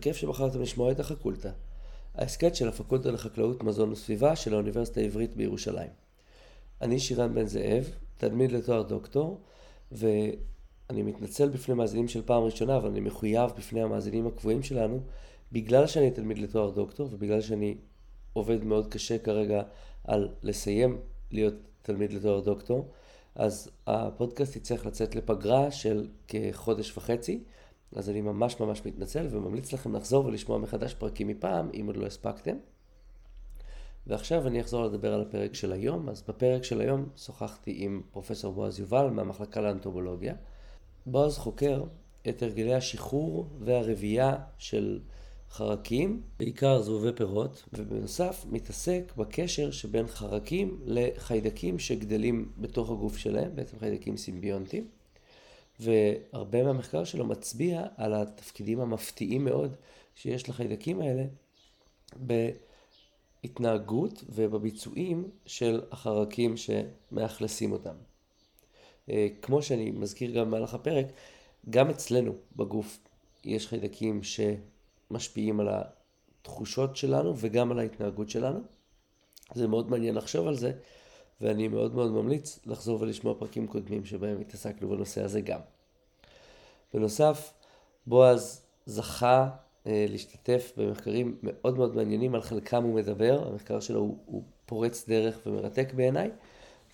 וכיף שבחרתם לשמוע את החקולטה, ההסכת של הפקולטה לחקלאות, מזון וסביבה של האוניברסיטה העברית בירושלים. אני שירן בן זאב, תלמיד לתואר דוקטור, ואני מתנצל בפני מאזינים של פעם ראשונה, אבל אני מחויב בפני המאזינים הקבועים שלנו, בגלל שאני תלמיד לתואר דוקטור, ובגלל שאני עובד מאוד קשה כרגע על לסיים להיות תלמיד לתואר דוקטור, אז הפודקאסט יצטרך לצאת לפגרה של כחודש וחצי. אז אני ממש ממש מתנצל וממליץ לכם לחזור ולשמוע מחדש פרקים מפעם, אם עוד לא הספקתם. ועכשיו אני אחזור לדבר על הפרק של היום. אז בפרק של היום שוחחתי עם פרופסור בועז יובל מהמחלקה לאנטומולוגיה. בועז חוקר את הרגלי השחרור והרבייה של חרקים, בעיקר זבובי פירות, ובנוסף מתעסק בקשר שבין חרקים לחיידקים שגדלים בתוך הגוף שלהם, בעצם חיידקים סימביונטיים. והרבה מהמחקר שלו מצביע על התפקידים המפתיעים מאוד שיש לחיידקים האלה בהתנהגות ובביצועים של החרקים שמאכלסים אותם. אה, כמו שאני מזכיר גם במהלך הפרק, גם אצלנו בגוף יש חיידקים שמשפיעים על התחושות שלנו וגם על ההתנהגות שלנו. זה מאוד מעניין לחשוב על זה, ואני מאוד מאוד ממליץ לחזור ולשמוע פרקים קודמים שבהם התעסקנו בנושא הזה גם. בנוסף, בועז זכה אה, להשתתף במחקרים מאוד מאוד מעניינים, על חלקם הוא מדבר, המחקר שלו הוא, הוא פורץ דרך ומרתק בעיניי,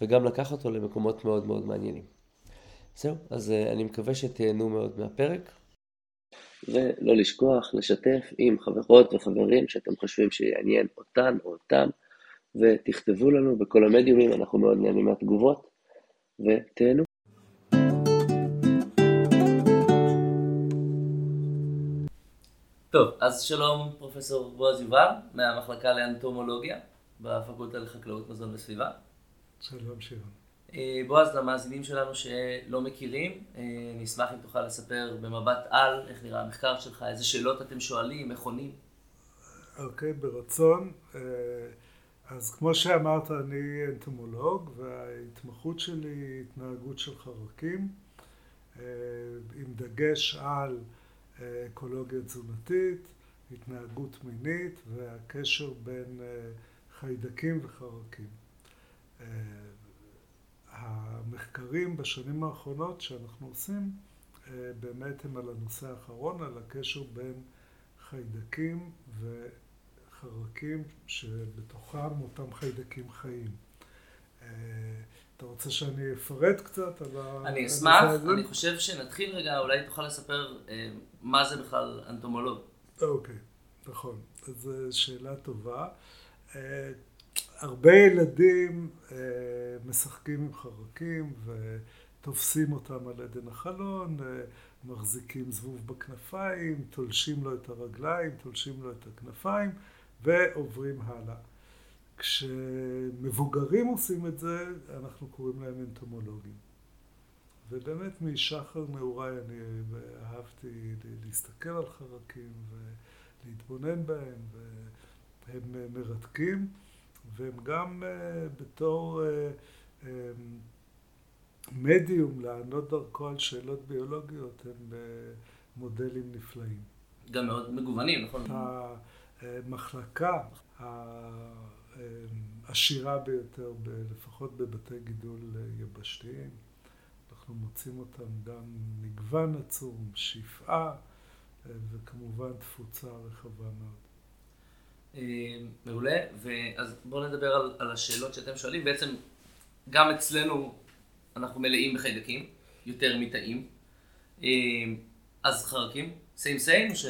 וגם לקח אותו למקומות מאוד מאוד מעניינים. זהו, אז אה, אני מקווה שתהנו מאוד מהפרק. ולא לשכוח לשתף עם חברות וחברים שאתם חושבים שיעניין אותן או אותם. ותכתבו לנו בכל המדיומים, אנחנו מאוד נהנים מהתגובות, ותהנו. טוב, אז שלום פרופסור בועז יובל, מהמחלקה לאנטומולוגיה בפקולטה לחקלאות, מזון וסביבה. שלום שירון. אה, בועז, למאזינים שלנו שלא מכירים, אה, אני אשמח אם תוכל לספר במבט על איך נראה המחקר שלך, איזה שאלות אתם שואלים, איך עונים. אוקיי, ברצון. אז כמו שאמרת, אני אנטומולוג, וההתמחות שלי היא התנהגות של חרקים, אה, עם דגש על אה, אקולוגיה תזונתית, התנהגות מינית והקשר בין אה, חיידקים וחרקים. המחקרים בשנים האחרונות שאנחנו עושים באמת הם על הנושא האחרון, על הקשר בין חיידקים ו... חרקים שבתוכם אותם חיידקים חיים. אה, אתה רוצה שאני אפרט קצת על ה... אני אשמח, אני חושב שנתחיל רגע, אולי תוכל לספר אה, מה זה בכלל אנטומולוג. אוקיי, נכון, זו שאלה טובה. אה, הרבה ילדים משחקים עם חרקים ותופסים אותם על עדן החלון, מחזיקים זבוב בכנפיים, תולשים לו את הרגליים, תולשים לו את הכנפיים. ועוברים הלאה. כשמבוגרים עושים את זה, אנחנו קוראים להם אנטומולוגים. ובאמת משחר נעוריי אני אהבתי להסתכל על חרקים ולהתבונן בהם, והם מרתקים, והם גם אה, בתור אה, אה, מדיום לענות דרכו על שאלות ביולוגיות, הם מודלים נפלאים. גם מאוד מגוונים, נכון? המחלקה העשירה ביותר, לפחות בבתי גידול יבשתיים. אנחנו מוצאים אותם גם מגוון עצום, שפעה וכמובן תפוצה רחבה מאוד. אה, מעולה, אז בואו נדבר על, על השאלות שאתם שואלים. בעצם גם אצלנו אנחנו מלאים בחיידקים, יותר מתאים. אה, אז חרקים, סיים סיים? ש...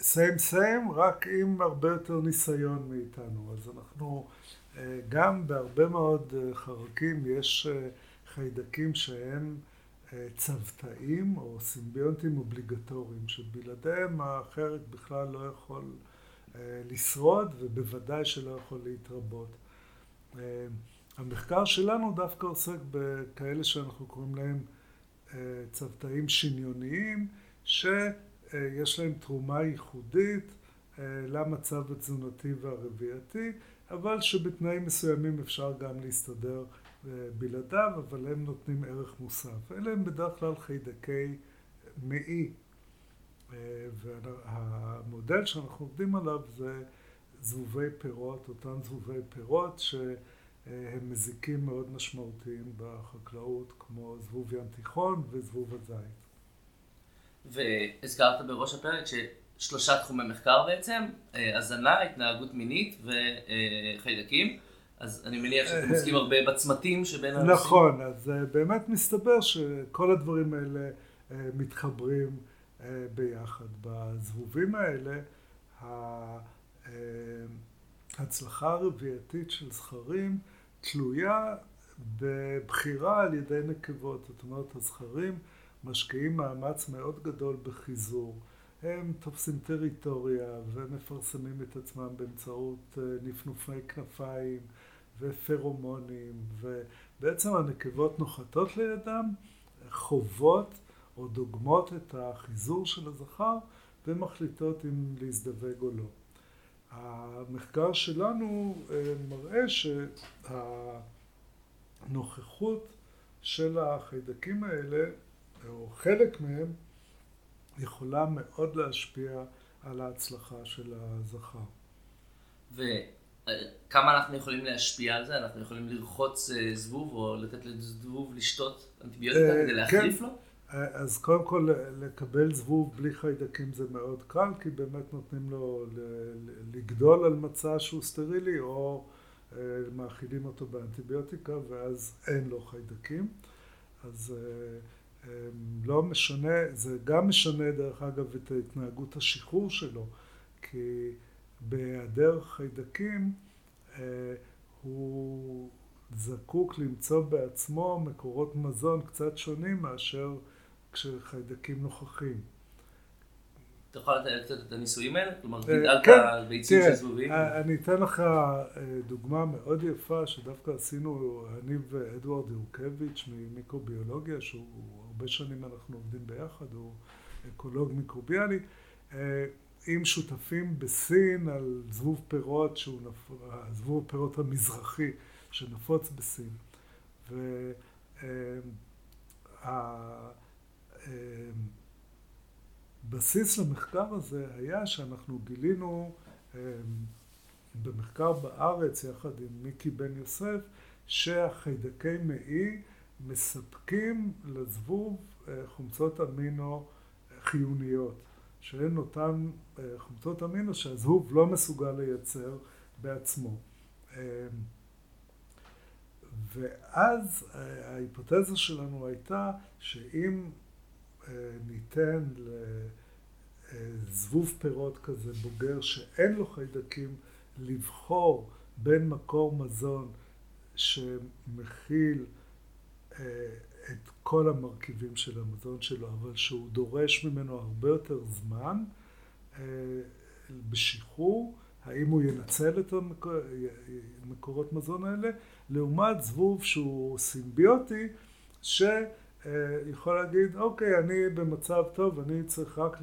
סיים סיים, רק עם הרבה יותר ניסיון מאיתנו. אז אנחנו, אה, גם בהרבה מאוד אה, חרקים יש אה, חיידקים שהם צוותאים או סימביונטים אובליגטוריים, שבלעדיהם החרק בכלל לא יכול לשרוד ובוודאי שלא יכול להתרבות. המחקר שלנו דווקא עוסק בכאלה שאנחנו קוראים להם צוותאים שניוניים, ש... אה, יש להם תרומה ייחודית אה, למצב התזונתי והרבייתי, אבל שבתנאים מסוימים אפשר גם להסתדר אה, בלעדיו, אבל הם נותנים ערך מוסף. אלה הם בדרך כלל חיידקי מעי. והמודל שאנחנו עובדים עליו זה זבובי פירות, אותם זבובי פירות שהם מזיקים מאוד משמעותיים בחקלאות כמו זבוב ים תיכון וזבוב הזית. והזכרת בראש הפרק ששלושה תחומי מחקר בעצם, הזנה, התנהגות מינית וחיידקים. אז אני מניח שאתם עוסקים הרבה בצמתים שבין האנשים. נכון, אז באמת מסתבר שכל הדברים האלה מתחברים ביחד. בזבובים האלה ההצלחה הרבייתית של זכרים תלויה בבחירה על ידי נקבות. זאת אומרת, הזכרים משקיעים מאמץ מאוד גדול בחיזור. הם תופסים טריטוריה ומפרסמים את עצמם באמצעות נפנופי כנפיים ופרומונים, ובעצם הנקבות נוחתות לידם, חוות או דוגמות את החיזור של הזכר ומחליטות אם להזדווג או לא. המחקר שלנו מראה שהנוכחות של החיידקים האלה, או חלק מהם, יכולה מאוד להשפיע על ההצלחה של הזכר. וכמה אנחנו יכולים להשפיע על זה? אנחנו יכולים לרחוץ זבוב או לתת לזבוב לשתות אנטיביוטיקה כדי להחליף לו? אז קודם כל לקבל זבוב בלי חיידקים זה מאוד קל, כי באמת נותנים לו לגדול על מצע שהוא סטרילי, או מאכילים אותו באנטיביוטיקה ואז אין לו חיידקים. אז לא משנה, זה גם משנה דרך אגב את התנהגות השחרור שלו, כי בהיעדר חיידקים הוא זקוק למצוא בעצמו מקורות מזון קצת שונים מאשר כשחיידקים נוכחים. אתה יכול לתאר קצת את הניסויים האלה? כלומר, גידלת כן, ביצים של זבובים? אני אתן לך דוגמה מאוד יפה שדווקא עשינו, אני ואדוארד יורקביץ' ממיקרוביולוגיה, שהוא הרבה שנים אנחנו עובדים ביחד, הוא אקולוג מיקרוביאלי, עם שותפים בסין על זבוב פירות, שהוא נפ... זבוב הפירות המזרחי שנפוץ בסין. וה... בסיס למחקר הזה היה שאנחנו גילינו במחקר בארץ יחד עם מיקי בן יוסף שהחיידקי מעי מספקים לזבוב חומצות אמינו חיוניות. שהן אותן חומצות אמינו שהזבוב לא מסוגל לייצר בעצמו. ואז ההיפותזה שלנו הייתה שאם ניתן לזבוב פירות כזה בוגר שאין לו חיידקים לבחור בין מקור מזון שמכיל את כל המרכיבים של המזון שלו, אבל שהוא דורש ממנו הרבה יותר זמן בשחרור, האם הוא ינצל את המקורות מזון האלה, לעומת זבוב שהוא סימביוטי, ש... יכול להגיד, אוקיי, אני במצב טוב, אני צריך רק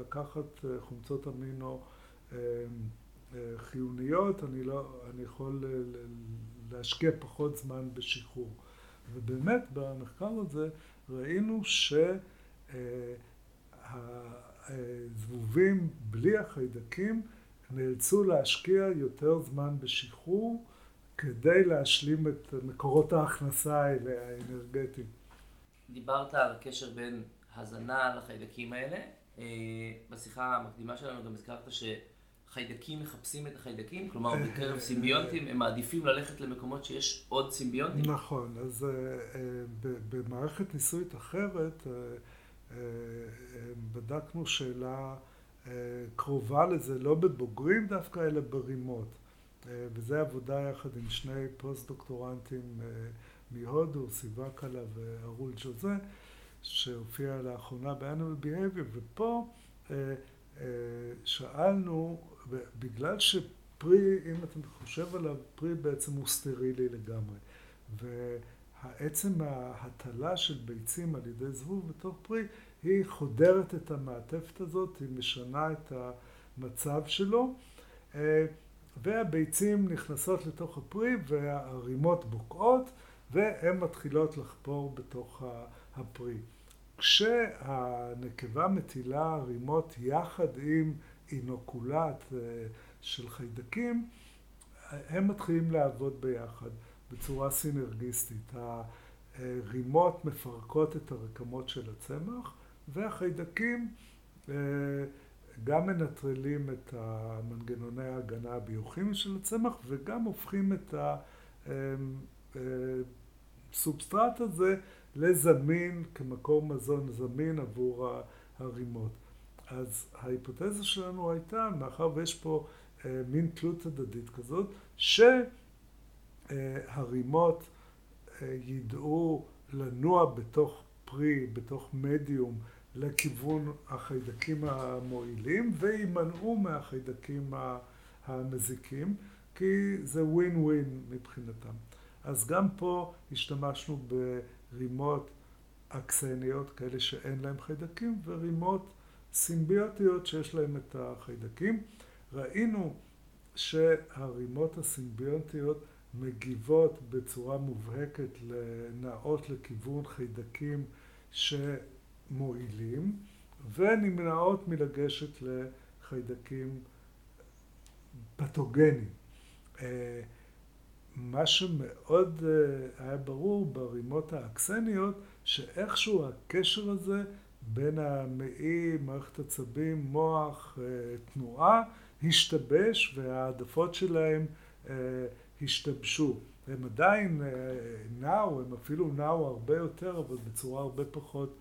לקחת חומצות אמינו חיוניות, אני, לא, אני יכול להשקיע פחות זמן בשחרור. ובאמת במחקר הזה ראינו שהזבובים בלי החיידקים נאלצו להשקיע יותר זמן בשחרור כדי להשלים את מקורות ההכנסה האלה, האנרגטיים. דיברת על הקשר בין הזנה לחיידקים האלה. אה, בשיחה המקדימה שלנו גם הזכרת שחיידקים מחפשים את החיידקים, כלומר אה, בקרב אה, סימביונטים הם מעדיפים ללכת למקומות שיש עוד סימביונטים. נכון, אז במערכת ניסויית אחרת בדקנו שאלה קרובה לזה, לא בבוגרים דווקא, אלא ברימות. וזה עבודה יחד עם שני פוסט-דוקטורנטים מהודו, סיוואקלה וארול ג'וזה, שהופיע לאחרונה ב-Animal Behavior, ופה אה, אה, שאלנו, בגלל שפרי, אם אתה חושב עליו, פרי בעצם הוא סטרילי לגמרי, והעצם ההטלה של ביצים על ידי זבוב בתוך פרי, היא חודרת את המעטפת הזאת, היא משנה את המצב שלו. אה, והביצים נכנסות לתוך הפרי והרימות בוקעות והן מתחילות לחפור בתוך הפרי. כשהנקבה מטילה רימות יחד עם אינוקולט אה, של חיידקים, הם מתחילים לעבוד ביחד בצורה סינרגיסטית. הרימות מפרקות את הרקמות של הצמח והחיידקים אה, גם מנטרלים את מנגנוני ההגנה הביוכימיים של הצמח וגם הופכים את הסובסטרט הזה לזמין כמקור מזון זמין עבור הרימות. אז ההיפותזה שלנו הייתה, מאחר ויש פה אה, מין תלות הדדית כזאת, שהרימות אה, ידעו לנוע בתוך פרי, בתוך מדיום, לכיוון החיידקים המועילים וימנעו מהחיידקים המזיקים, כי זה ווין ווין מבחינתם. אז גם פה השתמשנו ברימות אקסניות, כאלה שאין להם חיידקים, ורימות סימביוטיות שיש להם את החיידקים. ראינו שהרימות הסימביוטיות מגיבות בצורה מובהקת לנעות לכיוון חיידקים שמועילים ונמנעות מלגשת לחיידקים פתוגנים. אה, מה שמאוד אה, היה ברור ברימות האקסניות, שאיכשהו הקשר הזה בין המעי, מערכת עצבים, מוח, אה, תנועה, השתבש וההעדפות שלהם השתבשו. הם עדיין נעו, הם אפילו נעו הרבה יותר, אבל בצורה הרבה פחות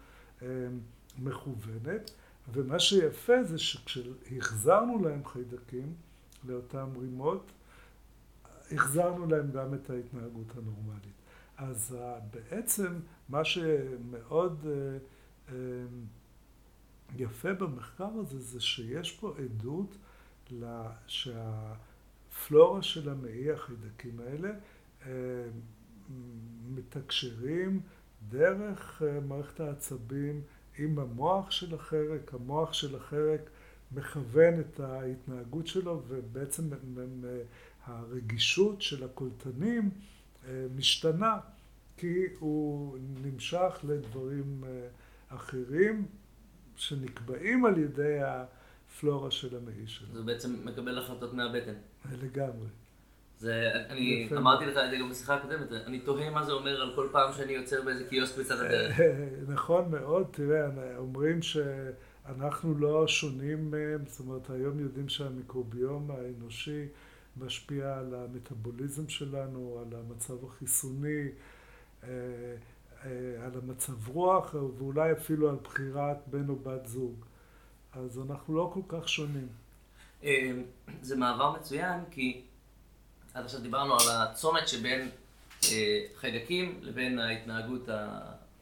מכוונת. ומה שיפה זה שכשהחזרנו להם חיידקים, לאותם רימות, החזרנו להם גם את ההתנהגות הנורמלית. אז בעצם מה שמאוד אה, אה, יפה במחקר הזה זה שיש פה עדות שהפלורה של המעי החיידקים האלה אה, מתקשרים דרך מערכת העצבים עם המוח של החרק, המוח של החרק מכוון את ההתנהגות שלו ובעצם הרגישות של הקולטנים אה, משתנה כי הוא נמשך לדברים אה, אחרים שנקבעים על ידי הפלורה של המעי שלו. זה בעצם מקבל החלטות מהבטן. לגמרי. זה, אני יפה. אמרתי לך את זה גם בשיחה הקודמת, אני תוהה מה זה אומר על כל פעם שאני יוצר באיזה קיוסק בצד הדרך. נכון מאוד, תראה, אומרים שאנחנו לא שונים מהם, זאת אומרת היום יודעים שהמיקרוביום האנושי משפיע על המטאבוליזם שלנו, על המצב החיסוני, אה, אה, על המצב רוח ואולי אפילו על בחירת בן או בת זוג. אז אנחנו לא כל כך שונים. אה, זה מעבר מצוין כי עד עכשיו דיברנו על הצומת שבין חיידקים לבין ההתנהגות,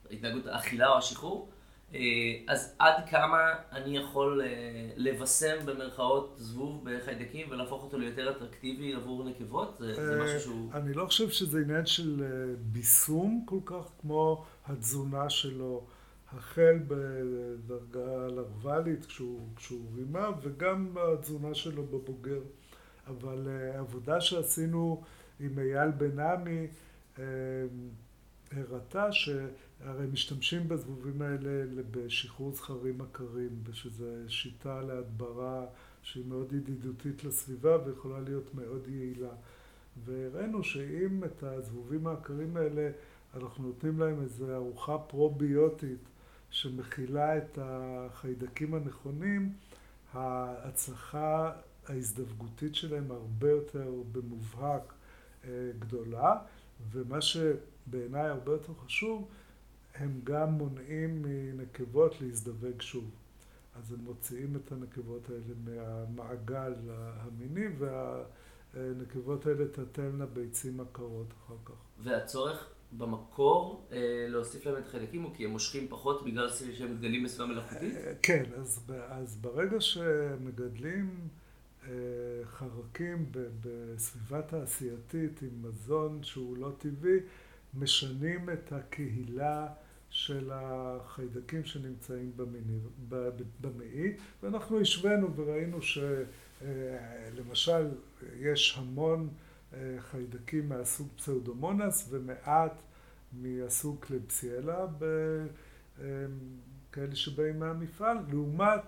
ההתנהגות האכילה או השחרור. אה, אז עד כמה אני יכול אה, לבשם במרכאות זבוב בחיידקים ולהפוך אותו ליותר אטרקטיבי עבור נקבות? זה, זה משהו שהוא... אני לא חושב שזה עניין של אה, ביסום כל כך כמו התזונה שלו, החל בדרגה לרוואלית כשהוא, כשהוא רימה וגם התזונה שלו בבוגר. אבל עבודה שעשינו עם אייל בן עמי הראתה ש... הרי משתמשים בזבובים האלה בשחרור זכרים עקרים, ושזו שיטה להדברה שהיא מאוד ידידותית לסביבה ויכולה להיות מאוד יעילה. והראינו שאם את הזבובים העקרים האלה אנחנו נותנים להם איזו ארוחה פרוביוטית שמכילה את החיידקים הנכונים, ההצלחה ההזדווגותית שלהם הרבה יותר במובהק אה, גדולה, ומה שבעיניי הרבה יותר חשוב הם גם מונעים מנקבות להזדווג שוב. אז הם מוציאים את הנקבות האלה מהמעגל המיני, והנקבות האלה תתלנה ביצים עקרות אחר כך. והצורך במקור אה, להוסיף להם את החלקים הוא כי הם מושכים פחות בגלל שהם מגדלים בסביבה מלאכותית? אה, כן, אז, אז ברגע שמגדלים אה, חרקים בסביבה תעשייתית עם מזון שהוא לא טבעי, משנים את הקהילה של החיידקים שנמצאים במעי, ואנחנו השווינו וראינו שלמשל יש המון אה, חיידקים מהסוג פסאודומונס ומעט מהסוג קלפסיאלה כאלה שבאים מהמפעל, לעומת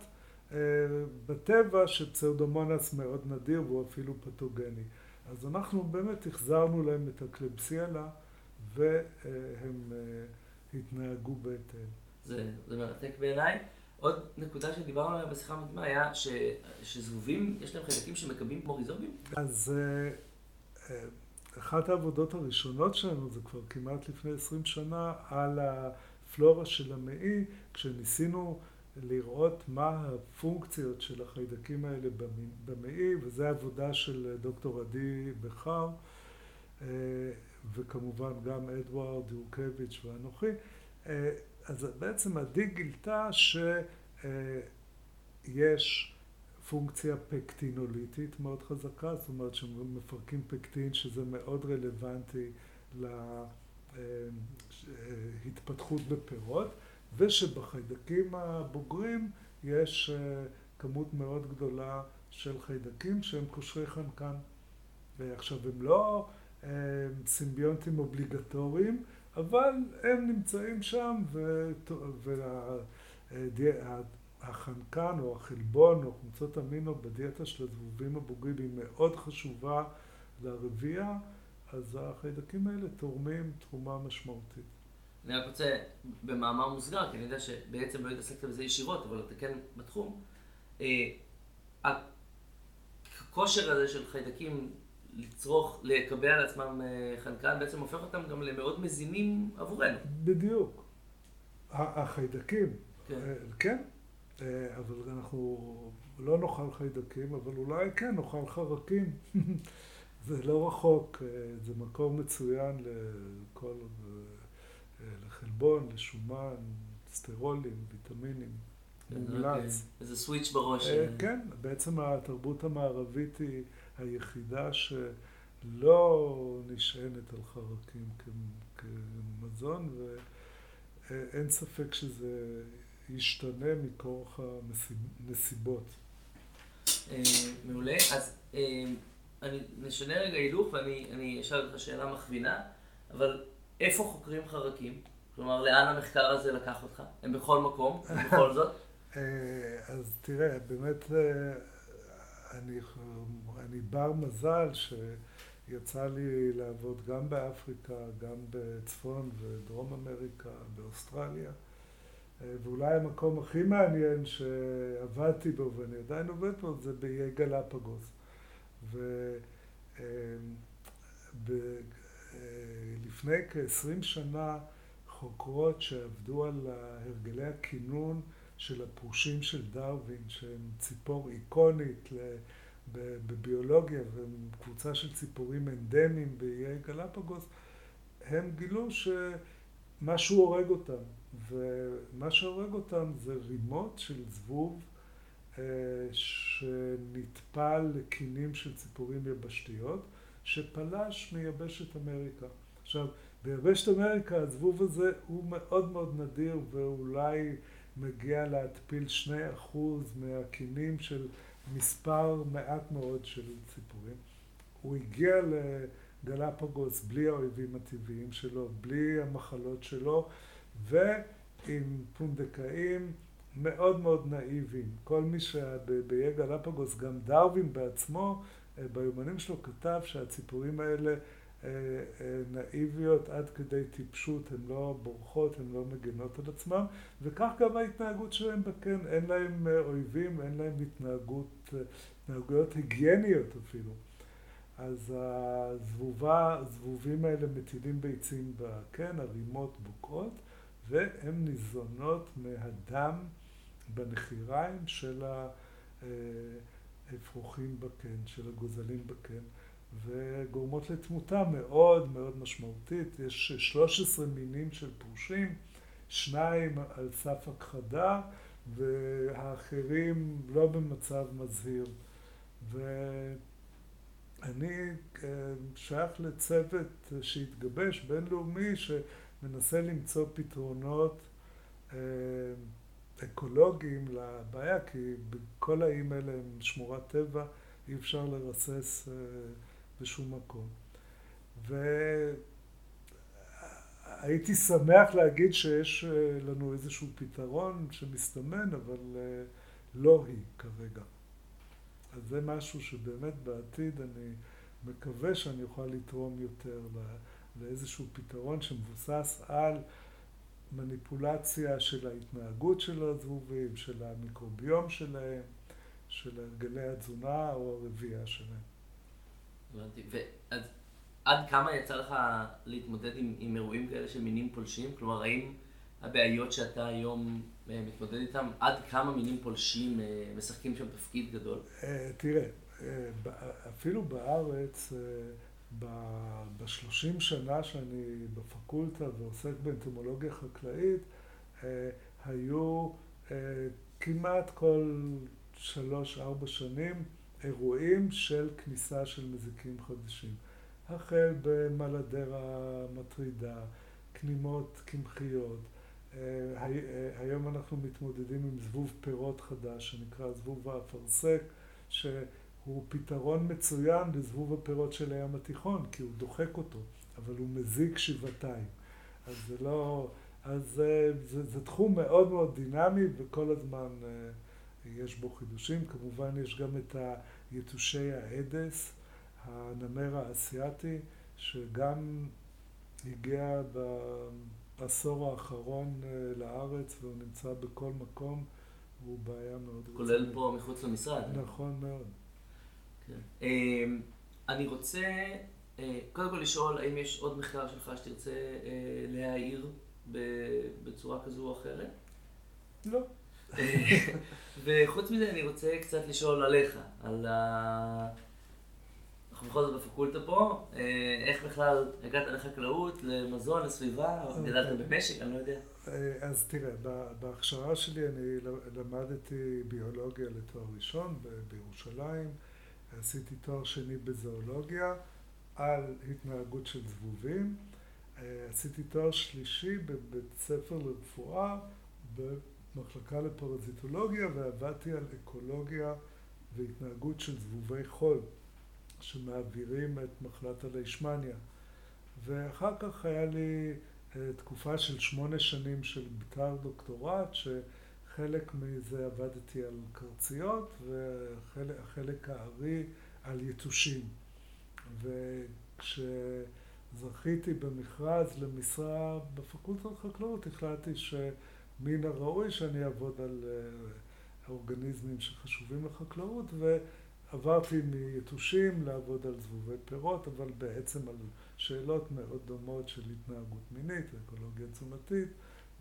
בטבע שפסאודומונס מאוד נדיר והוא אפילו פתוגני. אז אנחנו באמת החזרנו להם את הקלבסיאלה והם התנהגו בהתאם. זה, זה מרתק בעיניי. עוד נקודה שדיברנו עליה בשיחה המקדימה היה ש, שזבובים, יש להם חלקים שמקבלים כמו ריזובים? אז אחת העבודות הראשונות שלנו, זה כבר כמעט לפני עשרים שנה, על הפלורה של המעי, כשניסינו לראות מה הפונקציות של החיידקים האלה במעי, וזו עבודה של דוקטור עדי בכר, וכמובן גם אדוארד יורקביץ' ואנוכי. אז בעצם עדי גילתה שיש פונקציה פקטינוליטית מאוד חזקה, זאת אומרת שמפרקים פקטין שזה מאוד רלוונטי להתפתחות בפירות, ושבחיידקים הבוגרים יש כמות מאוד גדולה של חיידקים שהם קושרי חנקן. עכשיו הם לא סימביונטים אובליגטוריים, אבל הם נמצאים שם והחנקן או החלבון או חומצות אמינו בדיאטה של הזבובים הבוגרים היא מאוד חשובה לרבייה, אז החיידקים האלה תורמים תרומה משמעותית. אני רק רוצה במאמר מוסגר, כי אני יודע שבעצם לא התעסקת בזה ישירות, אבל אתה כן בתחום. הכושר הזה של חיידקים לצרוך, לקבע על עצמם חנקן, בעצם הופך אותם גם למאוד מזינים עבורנו. בדיוק. החיידקים, כן. כן, אבל אנחנו לא נאכל חיידקים, אבל אולי כן נאכל חרקים. זה לא רחוק, זה מקור מצוין לכל, לחלבון, לשומן, סטרולים, ויטמינים. מומלץ. איזה סוויץ' בראש. כן, בעצם התרבות המערבית היא היחידה שלא נשענת על חרקים כמזון, ואין ספק שזה ישתנה מכורח הנסיבות. מעולה. אז אני נשנה רגע הילוך ואני אשאל אותך שאלה מכווינה, אבל איפה חוקרים חרקים? כלומר, לאן המחקר הזה לקח אותך? הם בכל מקום, בכל זאת? אז תראה, באמת אני, אני בר מזל שיצא לי לעבוד גם באפריקה, גם בצפון ודרום אמריקה, באוסטרליה. ואולי המקום הכי מעניין שעבדתי בו, ואני עדיין עובד בו, זה באיי גלפגוס. ולפני כעשרים שנה חוקרות שעבדו על הרגלי הכינון של הפרושים של דרווין, שהם ציפור איקונית בביולוגיה והם קבוצה של ציפורים אנדמיים באיי גלפגוס, הם גילו שמשהו הורג אותם, ומה שהורג אותם זה רימות של זבוב שנטפל לקינים של ציפורים יבשתיות, שפלש מיבשת אמריקה. עכשיו, ביבשת אמריקה הזבוב הזה הוא מאוד מאוד נדיר ואולי מגיע להתפיל שני אחוז מהקינים של מספר מעט מאוד של ציפורים. הוא הגיע לגלפגוס בלי האויבים הטבעיים שלו, בלי המחלות שלו, ועם פונדקאים מאוד מאוד נאיביים. כל מי שבאיי גלפגוס, גם דרווין בעצמו, ביומנים שלו כתב שהציפורים האלה נאיביות עד כדי טיפשות, הן לא בורחות, הן לא מגנות על עצמן, וכך גם ההתנהגות שלהם בקן, אין להם אויבים, אין להם התנהגות, התנהגויות היגייניות אפילו. אז הזבובה, הזבובים האלה מטילים ביצים בקן, הרימות בוקעות, והן ניזונות מהדם בנחיריים של האפרוחים בקן, של הגוזלים בקן. וגורמות לתמותה מאוד מאוד משמעותית. יש 13 מינים של פרושים, שניים על סף הכחדה והאחרים לא במצב מזהיר. ואני שייך לצוות שהתגבש, בינלאומי, שמנסה למצוא פתרונות אקולוגיים לבעיה, כי בכל האיים האלה הם שמורת טבע, אי אפשר לרסס בשום מקום. הייתי שמח להגיד שיש לנו איזשהו פתרון שמסתמן, אבל לא היא כרגע. אז זה משהו שבאמת בעתיד אני מקווה שאני אוכל לתרום יותר לאיזשהו פתרון שמבוסס על מניפולציה של ההתנהגות של הזבובים, של המיקרוביום שלהם, של הרגלי התזונה או הרבייה שלהם. הבנתי. ואז עד כמה יצא לך להתמודד עם, עם אירועים כאלה של מינים פולשים? כלומר, האם הבעיות שאתה היום אה, מתמודד איתן, עד כמה מינים פולשים אה, משחקים שם תפקיד גדול? אה, תראה, אפילו בארץ, בשלושים שנה שאני בפקולטה ועוסק באנטומולוגיה חקלאית, היו כמעט כל שלוש-ארבע שנים אירועים של כניסה של מזיקים חדשים. החל במלדרה מטרידה, כנימות קמחיות. אה, אה, היום אנחנו מתמודדים עם זבוב פירות חדש שנקרא זבוב האפרסק, שהוא פתרון מצוין לזבוב הפירות של הים התיכון, כי הוא דוחק אותו, אבל הוא מזיק שבעתיים. אז זה לא... אז זה, זה, זה תחום מאוד מאוד דינמי וכל הזמן אה, יש בו חידושים. כמובן יש גם את יתושי האדס, הנמר האסייתי, שגם הגיע בעשור האחרון אה, לארץ והוא נמצא בכל מקום, והוא בעיה מאוד רצינית. כולל פה מחוץ למשרד. נכון מאוד. כן. אמ, אני רוצה אה, קודם כל לשאול, האם יש עוד מחקר שלך שתרצה אה, להעיר בצורה כזו או אחרת? לא. וחוץ מזה אני רוצה קצת לשאול עליך, על ה... אנחנו בכל זאת בפקולטה פה, אה, איך בכלל הגעת לחקלאות, למזון, לסביבה, או אוקיי. גדלת במשק, אני לא יודע. אה, אז תראה, בהכשרה שלי אני למדתי ביולוגיה לתואר ראשון בירושלים, עשיתי תואר שני בזואולוגיה על התנהגות של זבובים, אה, עשיתי תואר שלישי בבית ספר לרפואה במחלקה לפרזיטולוגיה ועבדתי על אקולוגיה והתנהגות של זבובי חול שמעבירים את מחלת הלישמניה. ואחר כך היה לי אה, תקופה של שמונה שנים של בתר דוקטורט, שחלק מזה עבדתי על קרציות והחלק הארי על יתושים. וכשזכיתי במכרז למשרה בפקולטה לחקלאות, החלטתי ש... מן הראוי שאני אעבוד על אה, אורגניזמים שחשובים לחקלאות ועברתי מיתושים לעבוד על זבובי פירות אבל בעצם על שאלות מאוד דומות של התנהגות מינית ואקולוגיה תזונתית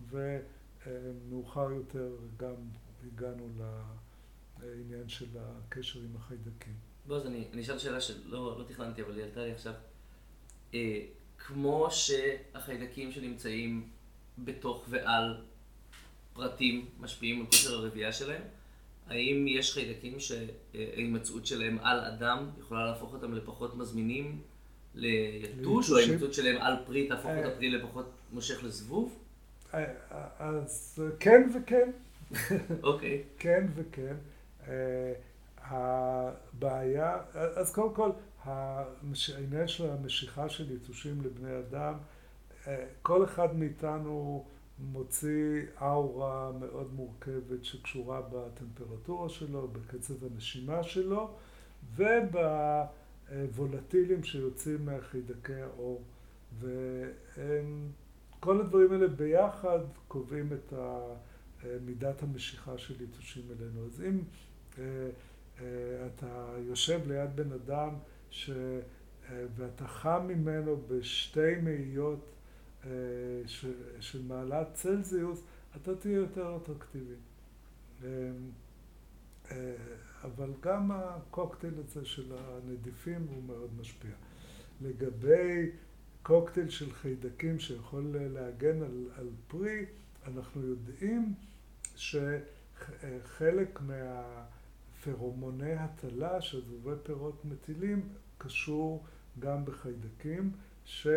ומאוחר יותר גם הגענו לעניין של הקשר עם החיידקים. בוא, אז אני, אני אשאל שאלה שלא לא תכננתי אבל היא עלתה לי עכשיו. אה, כמו שהחיידקים שנמצאים בתוך ועל פרטים משפיעים על כושר הרבייה שלהם? האם יש חיידקים שההימצאות שלהם על אדם יכולה להפוך אותם לפחות מזמינים ליתוש, או ההימצאות שלהם על פרי תהפוך את אה. הפרי לפחות מושך לזבוב? אה, אז כן וכן. אוקיי. כן וכן. אה, הבעיה, אז קודם כל, העניין של המשיכה של יתושים לבני אדם, כל אחד מאיתנו מוציא אאורה מאוד מורכבת שקשורה בטמפרטורה שלו, בקצב הנשימה שלו ובוולטילים שיוצאים מהחידקי האור. וכל הדברים האלה ביחד קובעים את מידת המשיכה של יתושים אלינו. אז אם אה, אה, אתה יושב ליד בן אדם ש... אה, ואתה חם ממנו בשתי מאיות אה, של מעלת צלזיוס, אתה תהיה יותר אטרקטיבי. אה, אה, אבל גם הקוקטייל הזה של הנדיפים הוא מאוד משפיע. לגבי קוקטייל של חיידקים שיכול להגן על, על פרי, אנחנו יודעים שחלק מהפרומוני הטלה שזבובי פירות מטילים קשור גם בחיידקים, ש...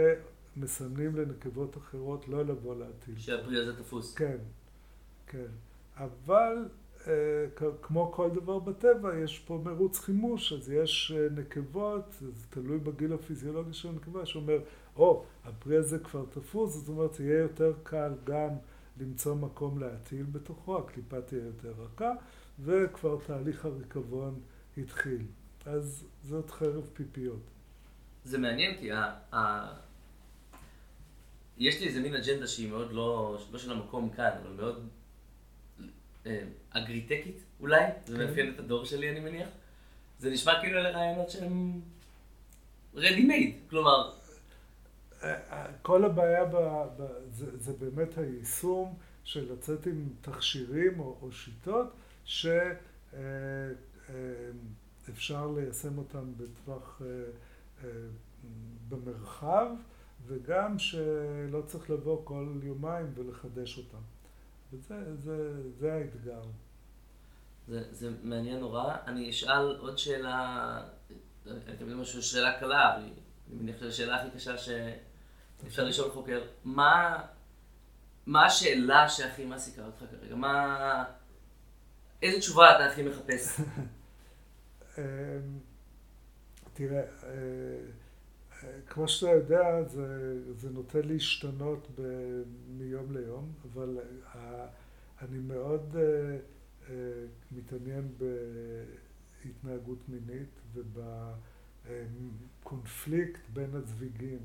מסמנים לנקבות אחרות לא לבוא להטיל. שהפרי הזה תפוס. כן, כן. אבל כמו כל דבר בטבע, יש פה מרוץ חימוש, אז יש נקבות, זה תלוי בגיל הפיזיולוגי של הנקבה, שאומר, או, הפרי הזה כבר תפוס, זאת אומרת, יהיה יותר קל גם למצוא מקום להטיל בתוכו, הקליפה תהיה יותר רכה, וכבר תהליך הריקבון התחיל. אז זאת חרב פיפיות. זה מעניין כי ה... יש לי איזה מין אג'נדה שהיא מאוד לא, לא של המקום כאן, אבל מאוד אה, אגריטקית אולי, זה כן. מאפיין את הדור שלי אני מניח. זה נשמע כאילו אלה רעיונות שהם ready made, כלומר... כל הבעיה ב, ב, זה, זה באמת היישום של לצאת עם תכשירים או, או שיטות שאפשר אה, אה, ליישם אותם בטווח במרחב וגם שלא צריך לבוא כל יומיים ולחדש אותם. וזה זה, זה האתגר. זה, זה מעניין נורא. אני אשאל עוד שאלה, אתם יודעים משהו, שאלה קלה, אני מניח שזו השאלה הכי קשה שאפשר לשאול חוקר. מה, מה השאלה שהכי מעסיקה אותך כרגע? מה... איזה תשובה אתה הכי מחפש? אמ, תראה, אה, כמו שאתה יודע, זה, זה נוטה להשתנות ב, מיום ליום, אבל ה, אני מאוד uh, uh, מתעניין בהתנהגות מינית ובקונפליקט בין הצביגים.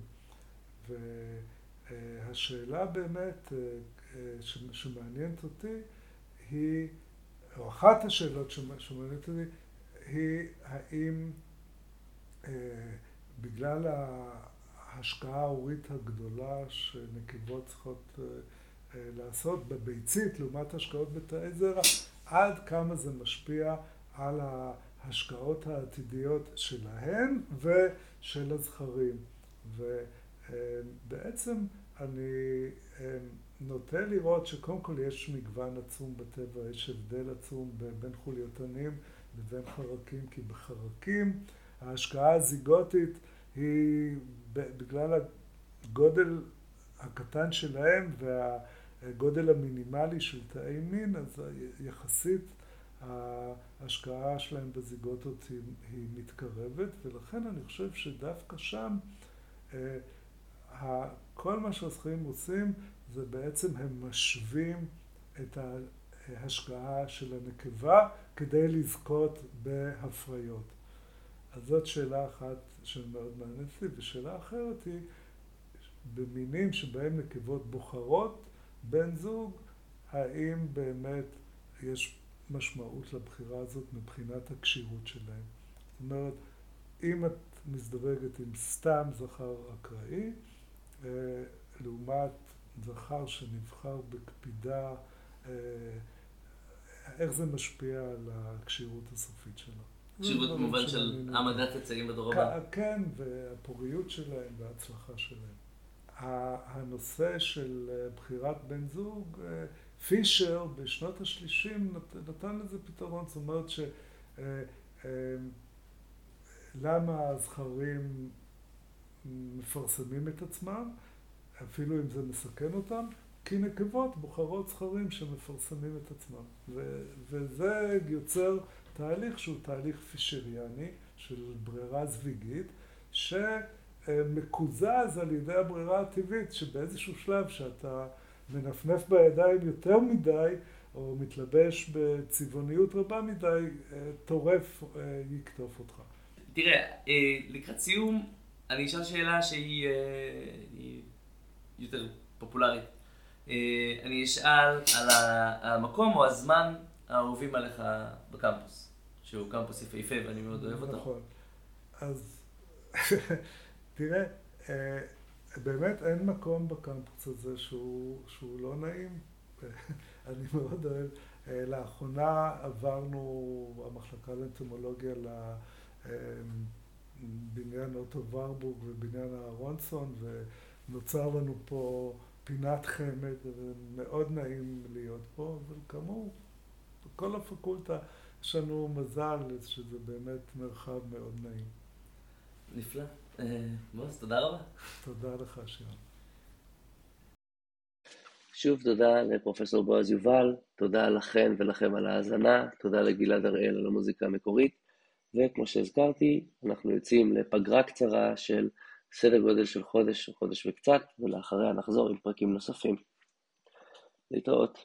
והשאלה באמת uh, שמעניינת אותי היא, או אחת השאלות שמעניינת אותי, היא האם uh, בגלל ההשקעה ההורית הגדולה שנקבות צריכות אה, אה, לעשות בביצית לעומת השקעות בתאי זרע, עד כמה זה משפיע על ההשקעות העתידיות שלהן ושל הזכרים. ובעצם אני אה, נוטה לראות שקודם כל יש מגוון עצום בטבע, יש הבדל עצום בין חולייתנים לבין חרקים, כי בחרקים ההשקעה הזיגוטית היא בגלל הגודל הקטן שלהם והגודל המינימלי של תאי מין, אז יחסית ההשקעה שלהם בזיגוטות היא, היא מתקרבת, ולכן אני חושב שדווקא שם אה, כל מה שהזכרים עושים זה בעצם הם משווים את ההשקעה של הנקבה כדי לזכות בהפריות. אז זאת שאלה אחת שמאוד מעניינת לי, ושאלה אחרת היא, במינים שבהם נקבות בוחרות בן זוג, האם באמת יש משמעות לבחירה הזאת מבחינת הכשירות שלהם. זאת אומרת, אם את מזדווגת עם סתם זכר אקראי, אה, לעומת זכר שנבחר בקפידה, אה, איך זה משפיע על הכשירות הסופית שלו. כשירות במובן של העמדת הצעים בדור הבא. כן, והפוריות שלהם וההצלחה שלהם. הנושא של אה, בחירת בן זוג, אה, פישר בשנות השלישים נתן לזה פתרון, זאת אומרת ש... אה, למה הזכרים מפרסמים את עצמם, אפילו אם זה מסכן אותם, כי נקבות בוחרות זכרים שמפרסמים את עצמם. וזה יוצר תהליך שהוא תהליך פישריאני של ברירה זוויגית, שמקוזז על ידי הברירה הטבעית, שבאיזשהו שלב שאתה מנפנף בידיים יותר מדי, או מתלבש בצבעוניות רבה מדי, טורף יקטוף אותך. תראה, אה, לקראת סיום, אני אשאל שאלה שהיא אה, יותר פופולרית. אה, אני אשאל על המקום או הזמן האהובים עליך בקמפוס. שהוא קמפוס יפהפה ואני מאוד אוהב אותו. נכון. אז תראה, אה, באמת אין מקום בקמפוס הזה שהוא, שהוא לא נעים. אני מאוד אוהב. אה, לאחרונה עברנו, המחלקה לאנטומולוגיה לבניין אוטו ורבורג ובניין אהרונסון, ונוצר לנו פה פינת חמד, ומאוד נעים להיות פה, אבל כאמור, כל הפקולטה יש לנו מזל שזה באמת מרחב מאוד נעים. נפלא. אה, בוס, תודה רבה. תודה לך, שירן. שוב תודה לפרופסור בועז יובל, תודה לכן ולכם על ההאזנה, תודה לגלעד הראל על המוזיקה המקורית, וכמו שהזכרתי, אנחנו יוצאים לפגרה קצרה של סדר גודל של חודש חודש וקצת, ולאחריה נחזור עם פרקים נוספים. להתראות.